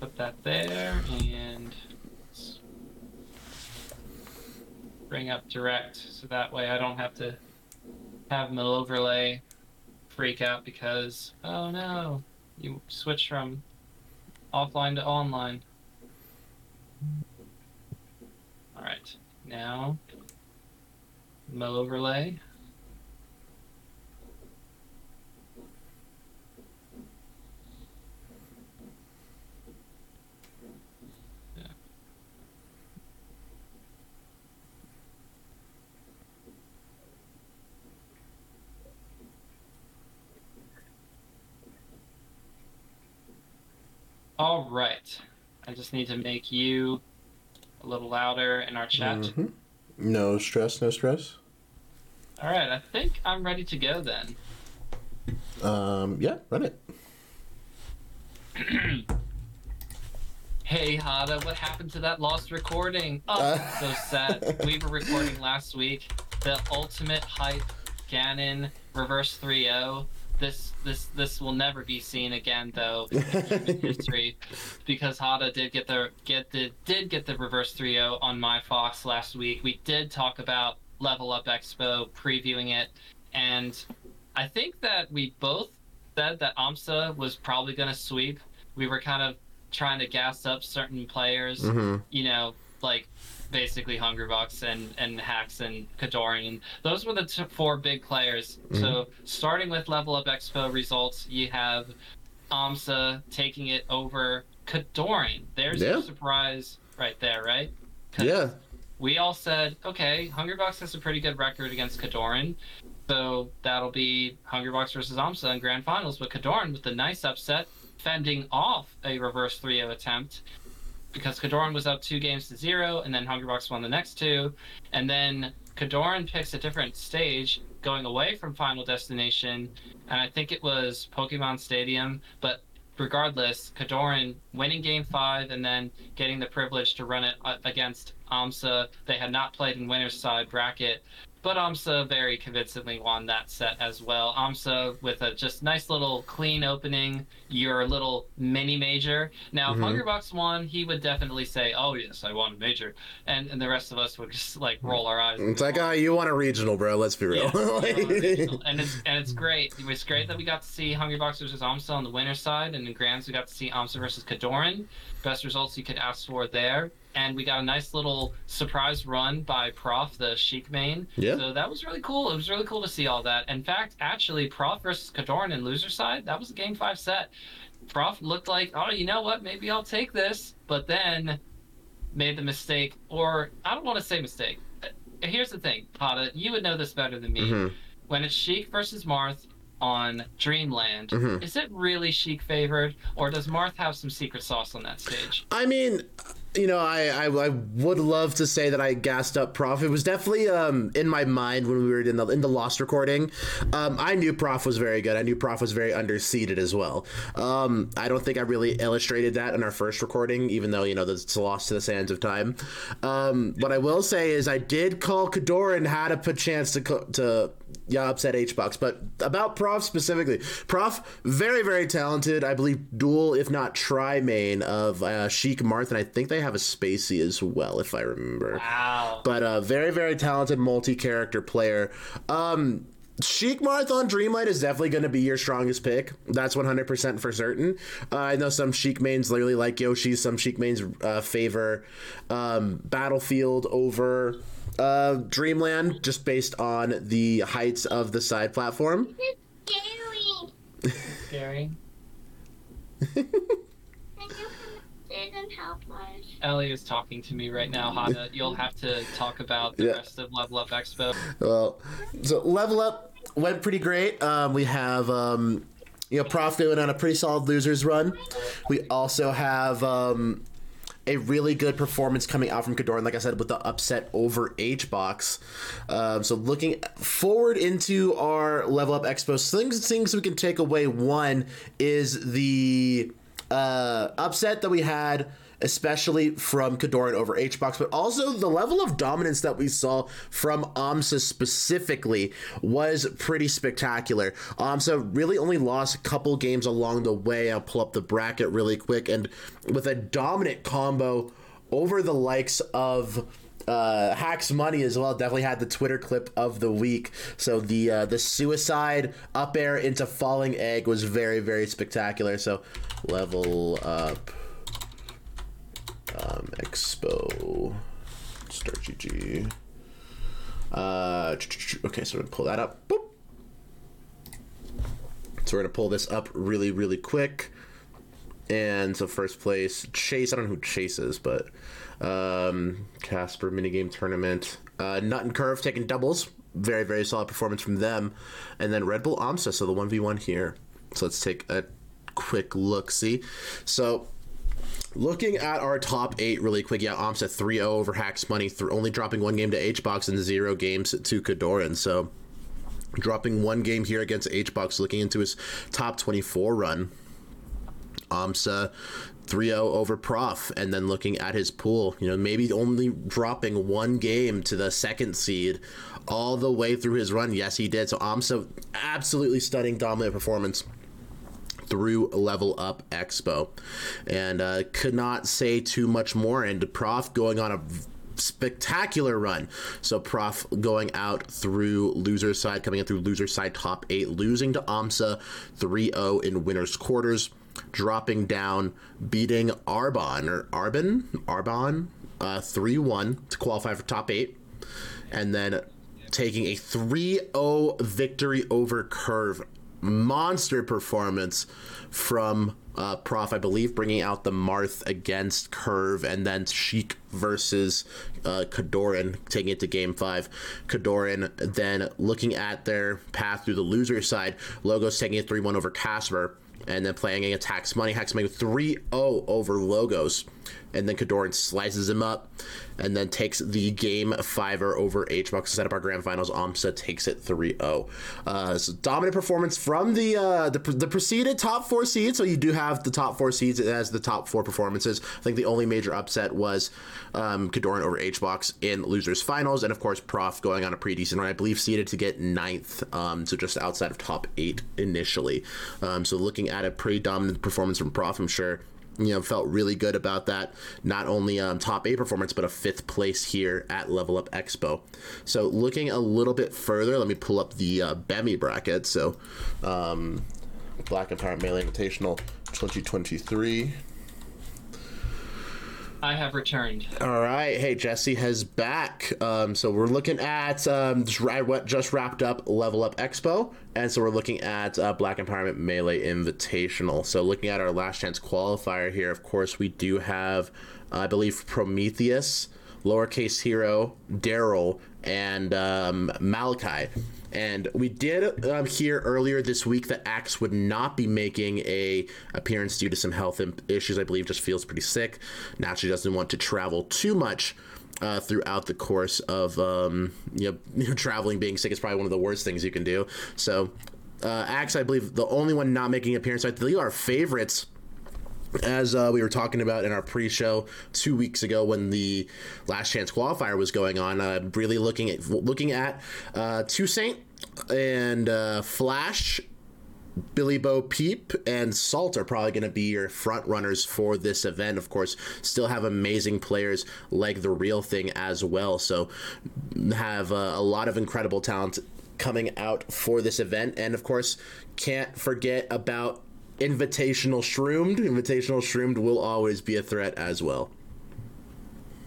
put that there and bring up direct so that way I don't have to have mill overlay freak out because oh no you switch from offline to online. All right now mill overlay All right. I just need to make you a little louder in our chat. Mhm. No stress, no stress. All right. I think I'm ready to go then. Um, yeah, run it. Hey, Hada, what happened to that lost recording? Oh, Uh. so sad. We were recording last week. The ultimate hype Ganon reverse 3-0. This this this will never be seen again though in human history because Hada did get the get the did get the reverse 3-0 on my Fox last week. We did talk about Level Up Expo previewing it and I think that we both said that Amsa was probably going to sweep. We were kind of trying to gas up certain players, hmm you know, like basically Hungrybox and and Hax and Kodorin. Those were the t- four big players. So mm-hmm. starting with Level Up Expo results, you have Amsa taking it over Kodorin. There's Yeah. your surprise right there, right? Yeah. we all said, okay, Hungrybox has a pretty good record against Kodorin, so that'll be Hungrybox versus Amsa in grand finals. But Kodorin with the nice upset, fending off a reverse 3-0 attempt because Kodorin was up two games to zero, and then Hungrybox won the next two, and then Kodorin picks a different stage going away from Final Destination, and I think it was Pokemon Stadium, but regardless, Kodorin winning game five and then getting the privilege to run it against AMSA. They had not played in winner's side bracket, but AMSA very convincingly won that set as well. AMSA with a just nice little clean opening, your little mini major. Now, if Mhm. Hungrybox won, he would definitely say, "Oh yes, I won a major," and and the rest of us would just like roll our eyes. It's like, ah, you want a regional, bro. Let's be real. Yeah, and it's and it's great. It was great that we got to see Hungrybox versus Amsa on the winner's side, and in Grands we got to see Amsa versus Kodorin. Best results you could ask for there. And we got a nice little surprise run by Prof, the Sheik main. Yeah. So that was really cool. It was really cool to see all that. In fact, actually, Prof versus Kodorin in loser side, that was a game five set. Prof looked like, oh, you know what? Maybe I'll take this. But then made the mistake, or I don't want to say mistake. Here's the thing, Pata, you would know this better than me. Mhm. When it's Sheik versus Marth on Dreamland, Mhm. is it really Sheik favored, or does Marth have some secret sauce on that stage? I mean, you know, I, I I would love to say that I gassed up Prof. It was definitely um in my mind when we were in the in the Lost recording. Um, I knew Prof was very good. I knew Prof was very underseeded as well. Um, I don't think I really illustrated that in our first recording, even though you know it's lost to the sands of time. Um, what I will say is I did call Kodorin had a chance to to yeah, upset H box. But about Prof specifically, Prof very very talented. I believe dual, if not tri main of uh, Sheik Marth, and I think they have a Spacey as well, if I remember. Wow. But a very very talented multi character player. Um, Sheik Marth on Dreamland is definitely going to be your strongest pick. That's 100% for certain. Uh, I know some Sheik mains literally like Yoshi. Some Sheik mains uh, favor um, Battlefield over uh, Dreamland just based on the heights of the side platform. Scary. Scary. Can you come sit and help us? Ellie is talking to me right now, Hana. You'll have to talk about the Yeah. rest of Level Up Expo. Well, so level up went pretty great. Um, we have um, you know Prof doing on a pretty solid losers run. We also have um, a really good performance coming out from Kodorin, like I said, with the upset over H box. Um, so looking forward into our level up expo, things things we can take away. One is the uh, upset that we had especially from Kodorin over HBox, but also the level of dominance that we saw from AMSA specifically was pretty spectacular. AMSA really only lost a couple games along the way. I'll pull up the bracket really quick, and with a dominant combo over the likes of uh, Hax Money as well. Definitely had the Twitter clip of the week. So the uh, the suicide up air into falling egg was very very spectacular. So level up um, Expo Start GG. Uh, okay, so we're gonna pull that up. Boop. So we're gonna pull this up really really quick. And so first place, Chase. I don't know who Chase is, but um, Casper minigame tournament. Uh, Nut and Curve taking doubles. Very, very solid performance from them. And then Red Bull AMSA, so the 1v1 here. So let's take a quick look see. So looking at our top eight really quick, yeah, AMSA 3 0 over Hax Money, th- only dropping one game to HBox and zero games to Kodorin. So dropping one game here against HBox, looking into his top 24 run. AMSA 3-0 uh, over Prof, and then looking at his pool, you know, maybe only dropping one game to the second seed all the way through his run. Yes, he did. So AMSA, absolutely stunning, dominant performance through Level Up Expo, and uh, could not say too much more. And Prof going on a spectacular run. So Prof going out through loser side, coming in through loser side top eight, losing to AMSA 3-0 in winners quarters dropping down, beating Arbon or Arbon Arbon uh, three one to qualify for top eight, and then taking a 3-0 victory over Curve. Monster performance from uh, Prof, I believe, bringing out the Marth against Curve, and then Sheik versus uh, Kodorin, taking it to Game Five. Kodorin then looking at their path through the loser side. Logos taking it three one over Casper and then playing against Hax Money. Hax Money 3 0 over Logos. And then Kodorin slices him up and then takes the game fiver over HBox to set up our grand finals. AMSA takes it 3 0. Uh, so dominant performance from the, uh, the the preceded top four seeds. So you do have the top four seeds as the top four performances. I think the only major upset was um, Kodorin over HBox in losers finals. And of course, Prof going on a pretty decent run. I believe seeded to get ninth, um, so just outside of top eight initially. Um, so looking at a pretty dominant performance from Prof, I'm sure you know, felt really good about that. Not only um, top eight performance, but a fifth place here at Level Up Expo. So looking a little bit further, let me pull up the uh, BEMI bracket. So um, Black Empire Melee Invitational 2023. I have returned. All right. Hey, Jesse has back. Um, so we're looking at um, just, wrapped up Level Up Expo, and so we're looking at uh, Black Empowerment Melee Invitational. So looking at our last chance qualifier here, of course, we do have, I believe, Prometheus, Lowercase Hero, Daryl, and um, Malachi. And we did um, hear earlier this week that Axe would not be making a appearance due to some health issues. I believe just feels pretty sick. Naturally, doesn't want to travel too much. Uh, throughout the course of um, you, know, traveling, being sick is probably one of the worst things you can do. So, uh, Axe, I believe, the only one not making an appearance. I believe our favorites as uh, we were talking about in our pre-show two weeks ago when the last chance qualifier was going on uh, really looking at looking at uh, Toussaint and uh, flash Billy Bo Peep and Salt are probably going to be your front runners for this event. Of course, still have amazing players like the real thing as well. So, have uh, a lot of incredible talent coming out for this event. And of course, can't forget about Invitational Shroomed. Invitational Shroomed will always be a threat as well.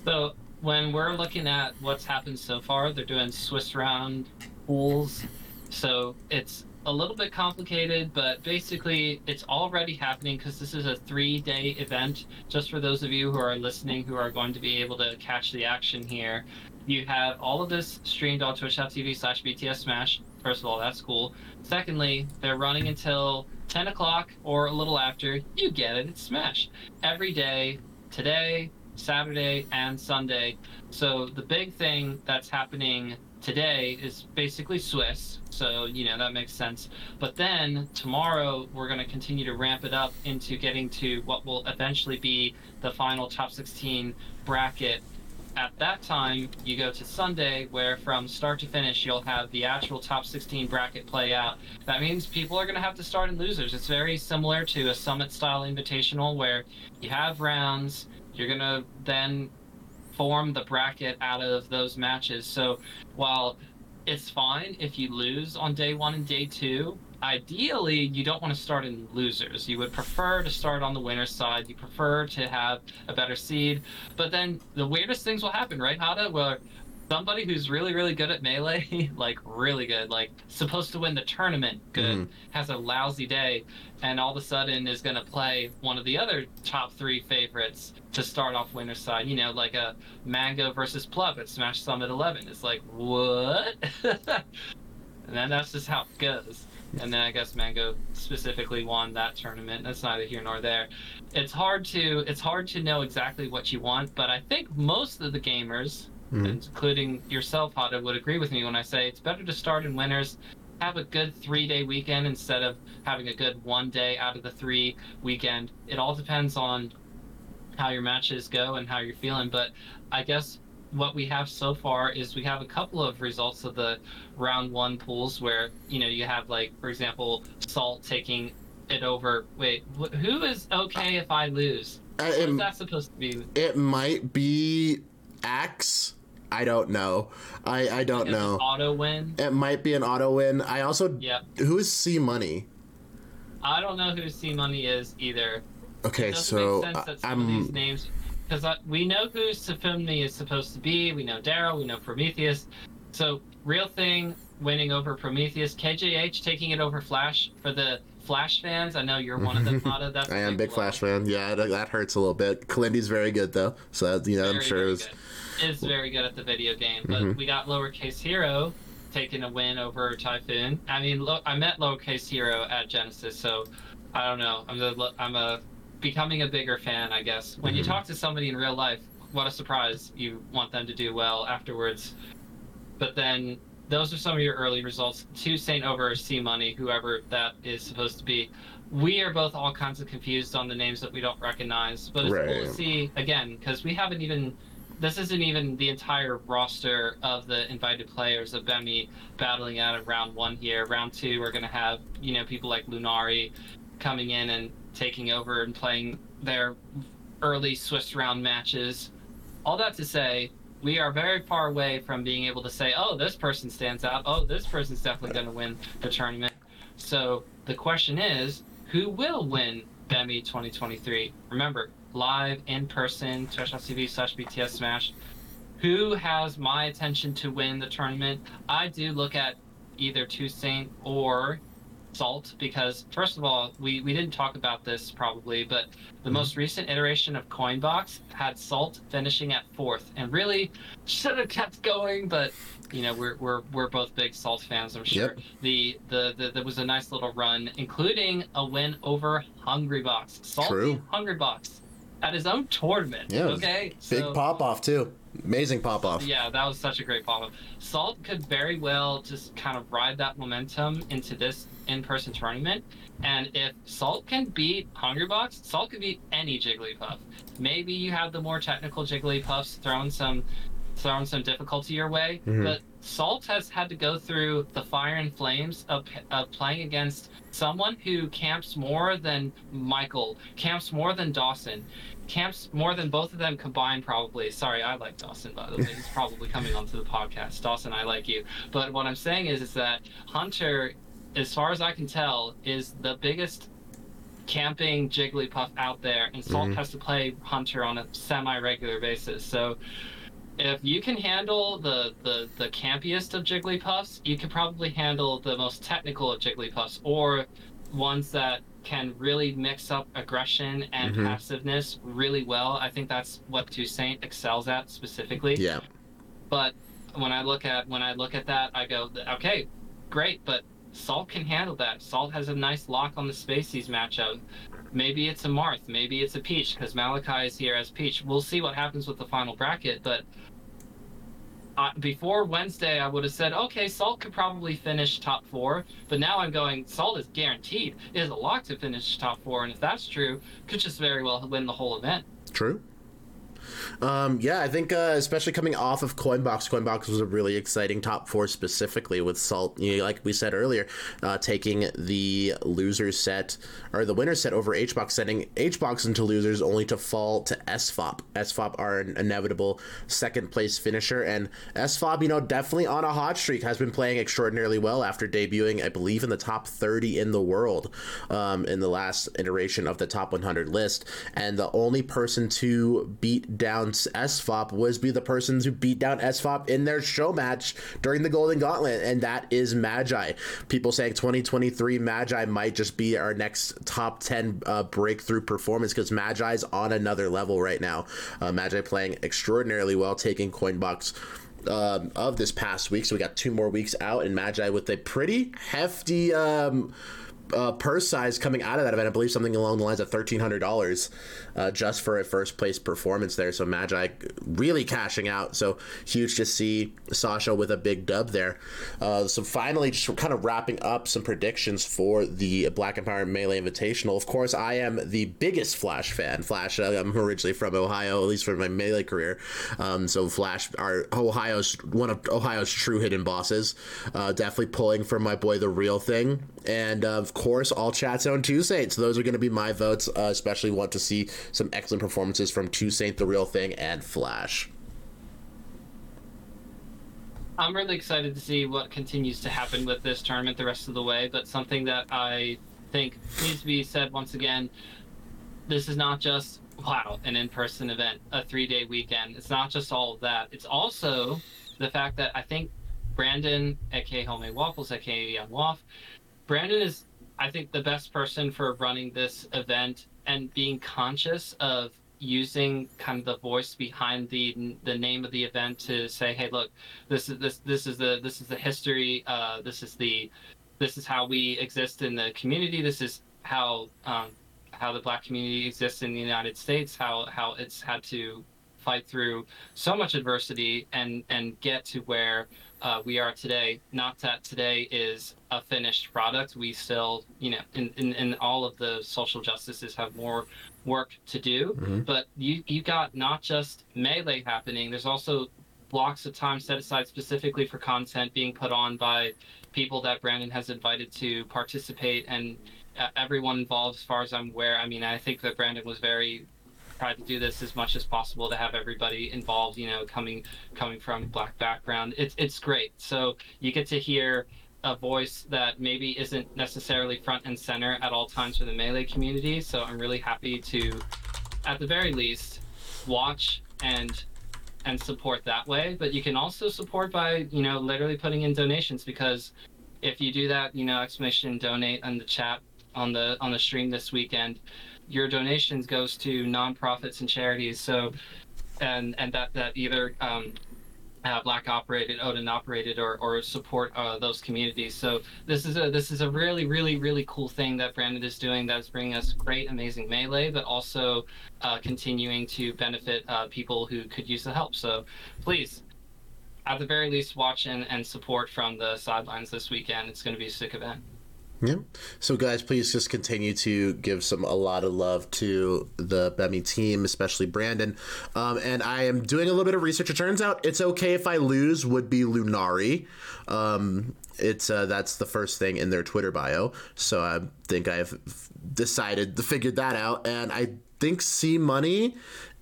So when we're looking at what's happened so far, they're doing Swiss round pools. So it's a little bit complicated, but basically it's already happening because this is a three day event. Just for those of you who are listening who are going to be able to catch the action here, you have all of this streamed on twitch.tv slash BTS Smash. First of all, that's cool. Secondly, they're running until 10 o'clock or a little after. You get it, it's Smash. Every day, today, Saturday, and Sunday. So the big thing that's happening today is basically Swiss, so you know that makes sense. But then tomorrow we're going to continue to ramp it up into getting to what will eventually be the final top 16 bracket. At that time, you go to Sunday, where from start to finish you'll have the actual top 16 bracket play out. That means people are going to have to start in losers. It's very similar to a summit style invitational where you have rounds. You're going to then form the bracket out of those matches. So while it's fine if you lose on day one and day two, ideally you don't want to start in losers. You would prefer to start on the winner's side. You prefer to have a better seed. But then the weirdest things will happen, right, Hada? Where somebody who's really, really good at melee, like really good, like supposed to win the tournament, good, Mhm. has a lousy day, and all of a sudden is going to play one of the other top three favorites to start off winner's side. You know, like a Mango versus Plup at Smash Summit 11. It's like, what? and then that's just how it goes. And then I guess Mango specifically won that tournament. That's neither here nor there. It's hard to it's hard to know exactly what you want, but I think most of the gamers, Mhm. including yourself, Hada, would agree with me when I say it's better to start in winners, have a good three day weekend instead of having a good one day out of the three weekend. It all depends on how your matches go and how you're feeling. But I guess what we have so far is we have a couple of results of the round one pools where you know you have like for example Salt taking it over. Wait, wh- who is okay if I lose? Uh, What is it, that supposed to be? it might be Axe. I don't know. I I don't know. Auto win. It might be an auto win. I also Yep. who is C Money? I don't know who C Money is either. Okay, so I- that some of these I'm names, because we know who Safumni is supposed to be. We know Daryl. We know Prometheus. So real thing winning over Prometheus. KJH taking it over Flash for the Flash fans. I know you're one of them, Hada. That's I a am big. Flash fan. Yeah, that, that hurts a little bit. Kalindi's very good though, so that, you know I'm Very, sure it very good. Is very good at the video game, but Mhm. we got lowercase hero taking a win over Typhoon. I mean, lo- I met lowercase hero at Genesis, so I don't know. I'm the I'm a becoming a bigger fan, I guess. When you Mhm. talk to somebody in real life, what a surprise! You want them to do well afterwards, but then those are some of your early results. Toussaint over C Money, whoever that is supposed to be. We are both all kinds of confused on the names that we don't recognize, but it's cool to see again because we haven't even. This isn't even the entire roster of the invited players of Bemi battling out of round one here. Round two, we're going to have you know people like Lunari coming in and taking over and playing their early Swiss round matches. All that to say, we are very far away from being able to say, oh, this person stands out. Oh, this person's definitely going to win the tournament. So the question is, who will win BEMI 2023? Remember, live, in person, twitch.tv slash BTS Smash. Who has my attention to win the tournament? I do look at either Toussaint or Salt because, first of all, we, we didn't talk about this probably, but the Mhm. most recent iteration of Coinbox had Salt finishing at fourth and really should have kept going, but you know we're we're, we're both big Salt fans, I'm sure. Yep. The, the the there was a nice little run, including a win over Hungry Box. Salt True. beat Hungry Box at his own tournament. Yeah, Okay. Big So- pop off too. Amazing pop off. yeah, that was such a great follow. Salt could very well just kind of ride that momentum into this in-person tournament, and if Salt can beat Hungrybox, Salt could beat any Jigglypuff. Maybe you have the more technical Jigglypuffs throwing some throwing some difficulty your way, Mhm. but Salt has had to go through the fire and flames of, of playing against someone who camps more than Michael, camps more than Dawson, camps more than both of them combined, probably. Sorry, I like Dawson, by the way. He's probably coming onto the podcast. Dawson, I like you. But what I'm saying is, is that Hunter, as far as I can tell, is the biggest camping Jigglypuff out there, and Salt Mhm. has to play Hunter on a semi-regular basis. So if you can handle the, the, the campiest of Jigglypuffs, you can probably handle the most technical of Jigglypuffs, or ones that can really mix up aggression and Mhm. passiveness really well. I think that's what Toussaint excels at specifically. Yeah. But when I look at when I look at that, I go, okay, great, but Salt can handle that. Salt has a nice lock on the Spaceys matchup. Maybe it's a Marth, maybe it's a Peach, because Malachi is here as Peach. We'll see what happens with the final bracket, but uh, before Wednesday, I would have said, okay, Salt could probably finish top four. But now I'm going, Salt is guaranteed. It is a lock to finish top four. And if that's true, could just very well win the whole event. True. Um, yeah, I think uh, especially coming off of Coinbox, Coinbox was a really exciting top four specifically with Salt. You know, like we said earlier, uh, taking the losers set or the winner set over HBox, sending HBox into losers only to fall to SFOP. SFOP are an inevitable second place finisher, and SFOP, you know, definitely on a hot streak, has been playing extraordinarily well after debuting, I believe, in the top 30 in the world um, in the last iteration of the top 100 list, and the only person to beat down SFOP was be the persons who beat down SFOP in their show match during the Golden Gauntlet, and that is Magi. People saying 2023 Magi might just be our next top 10 uh, breakthrough performance because Magi's on another level right now. Uh, Magi playing extraordinarily well, taking Coinbox. Um, of this past week, so we got two more weeks out, and Magi with a pretty hefty um, uh, purse size coming out of that event. I believe something along the lines of thirteen hundred dollars uh, just for a first place performance there. So Magi really cashing out. So huge to see Sasha with a big dub there. Uh, so finally, just kind of wrapping up some predictions for the Black Empire Melee Invitational. Of course, I am the biggest Flash fan. Flash, uh, I'm originally from Ohio, at least for my Melee career. Um, so Flash, our Ohio's one of Ohio's true hidden bosses. Uh, definitely pulling for my boy, the real thing, and uh, of course, all chats on Tuesday. So those are going to be my votes. Uh, especially want to see some excellent performances from Toussaint, the real thing, and Flash. I'm really excited to see what continues to happen with this tournament the rest of the way. But something that I think needs to be said once again this is not just, wow, an in person event, a three day weekend. It's not just all of that. It's also the fact that I think Brandon, aka Homemade Waffles, aka Young Waff, Brandon is, I think, the best person for running this event and being conscious of using kind of the voice behind the the name of the event to say, hey, look, this is this this is the this is the history. Uh, this is the this is how we exist in the community. This is how um, how the Black community exists in the United States. How how it's had to fight through so much adversity and and get to where uh, we are today. Not that today is a finished product. We still, you know, in, in, in all of the social justices have more work to do. Mm-hmm. But you you got not just melee happening. There's also blocks of time set aside specifically for content being put on by people that Brandon has invited to participate and uh, everyone involved as far as I'm aware. I mean, I think that Brandon was very tried to do this as much as possible to have everybody involved you know coming coming from black background. It's it's great. So you get to hear a voice that maybe isn't necessarily front and center at all times for the melee community. So i'm really happy to at the very least watch and and support that way. But you can also support by you know literally putting in donations because if you do that you know exclamation donate on the chat on the on the stream this weekend your donations goes to nonprofits and charities. So, and and that that either um, uh, black operated, Odin operated, or or support uh, those communities. So this is a this is a really really really cool thing that Brandon is doing. That's bringing us great amazing melee, but also uh, continuing to benefit uh, people who could use the help. So please. At the very least, watch and, and support from the sidelines this weekend. It's going to be a sick event. Yeah. So, guys, please just continue to give some a lot of love to the Bemi team, especially Brandon. Um, and I am doing a little bit of research. It turns out it's okay if I lose. Would be Lunari. Um, it's uh, that's the first thing in their Twitter bio. So I think I've decided to figure that out, and I think C Money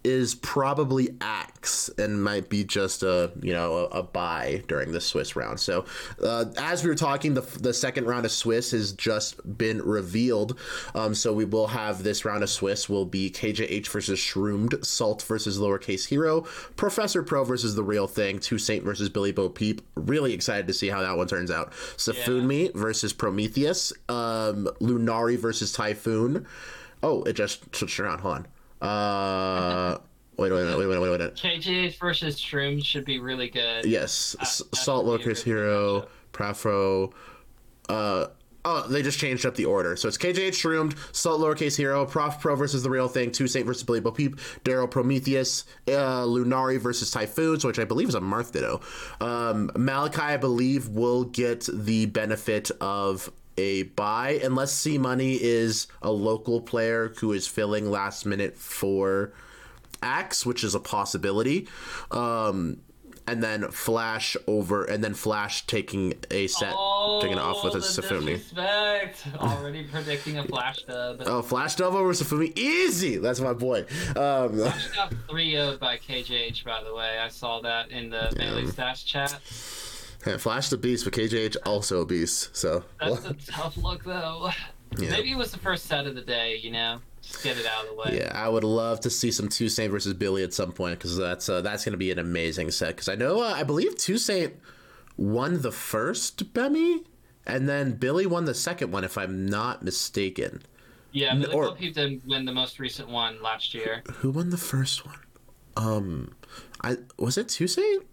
is probably Axe and might be just a you know a, a buy during the Swiss round. So uh, as we were talking, the the second round of Swiss has just been revealed. Um, so we will have this round of Swiss will be KJH versus Shroomed, Salt versus Lowercase Hero, Professor Pro versus the Real Thing, Toussaint versus Billy Bo Peep. Really excited to see how that one turns out. Safumi yeah. versus Prometheus, um, Lunari versus Typhoon. Oh, it just switched around. Hold on. Uh, wait, wait, wait, wait, wait, wait, wait. KJ versus Shroom should be really good. Yes, uh, Salt Lowercase Hero, Prafro, uh, Oh, they just changed up the order. So it's KJH Shroomed, Salt Lowercase Hero, Prof Pro versus The Real Thing, Toussaint versus Billy Bo Peep, Daryl Prometheus, uh, Lunari versus Typhoons, which I believe is a Marth Ditto. Um, Malachi, I believe, will get the benefit of a buy unless C Money is a local player who is filling last minute for Axe, which is a possibility. Um, and then Flash over, and then Flash taking a set, taking it off with a Oh, Safumi. disrespect. Already predicting a flash dub. Oh, Flash dub over Safumi, easy. That's my boy. Um, Flash got 3 0 by KJH, by the way. I saw that in the Melee Stats chat. Flash the Beast, but KJH also a beast. So That's a tough look, though. Yeah. Maybe it was the first set of the day, you know? Just get it out of the way. yeah, I would love to see some Toussaint versus Billy at some point because that's uh, that's going to be an amazing set. Because I know uh, I believe Toussaint won the first Bemmy, and then Billy won the second one, if I'm not mistaken. Yeah, Billy or- Bo did win the most recent one last year. Who won the first one? Um, I was it Toussaint?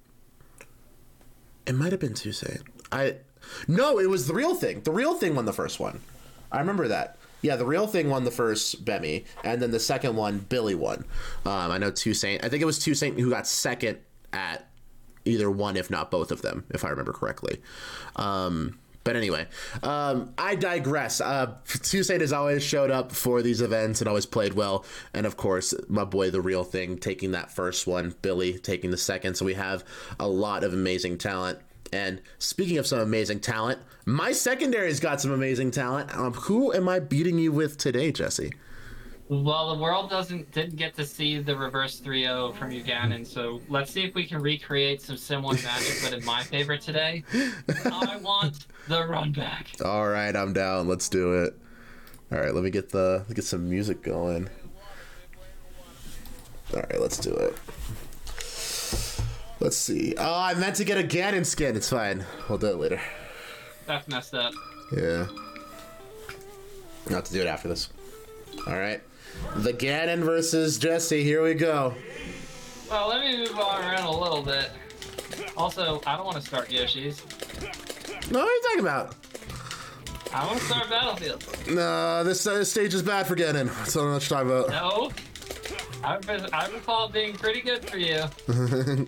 It might have been Toussaint. I no, it was the real thing. The real thing won the first one. I remember that. Yeah, the real thing won the first Bemmy, and then the second one Billy won. Um, I know Toussaint. I think it was Toussaint who got second at either one, if not both of them, if I remember correctly. Um, but anyway, um, I digress. Uh, Toussaint has always showed up for these events and always played well. And of course, my boy, the real thing, taking that first one, Billy taking the second. So we have a lot of amazing talent. And speaking of some amazing talent, my secondary's got some amazing talent. Um, who am I beating you with today, Jesse? Well, the world doesn't didn't get to see the reverse 3-0 from Uganon, so let's see if we can recreate some similar magic, but in my favor today. I want the run back. All right, I'm down. Let's do it. All right, let me get the get some music going. All right, let's do it. Let's see. Oh, I meant to get a Ganon skin. It's fine. We'll do it later. That's messed up. Yeah. I'll to do it after this. All right. The Ganon versus Jesse. Here we go. Well, let me move on around a little bit. Also, I don't want to start Yoshi's. No, what are you talking about? I want to start Battlefield. No, this, uh, this stage is bad for Ganon. That's not much to talk about. No. I, I recall it being pretty good for you.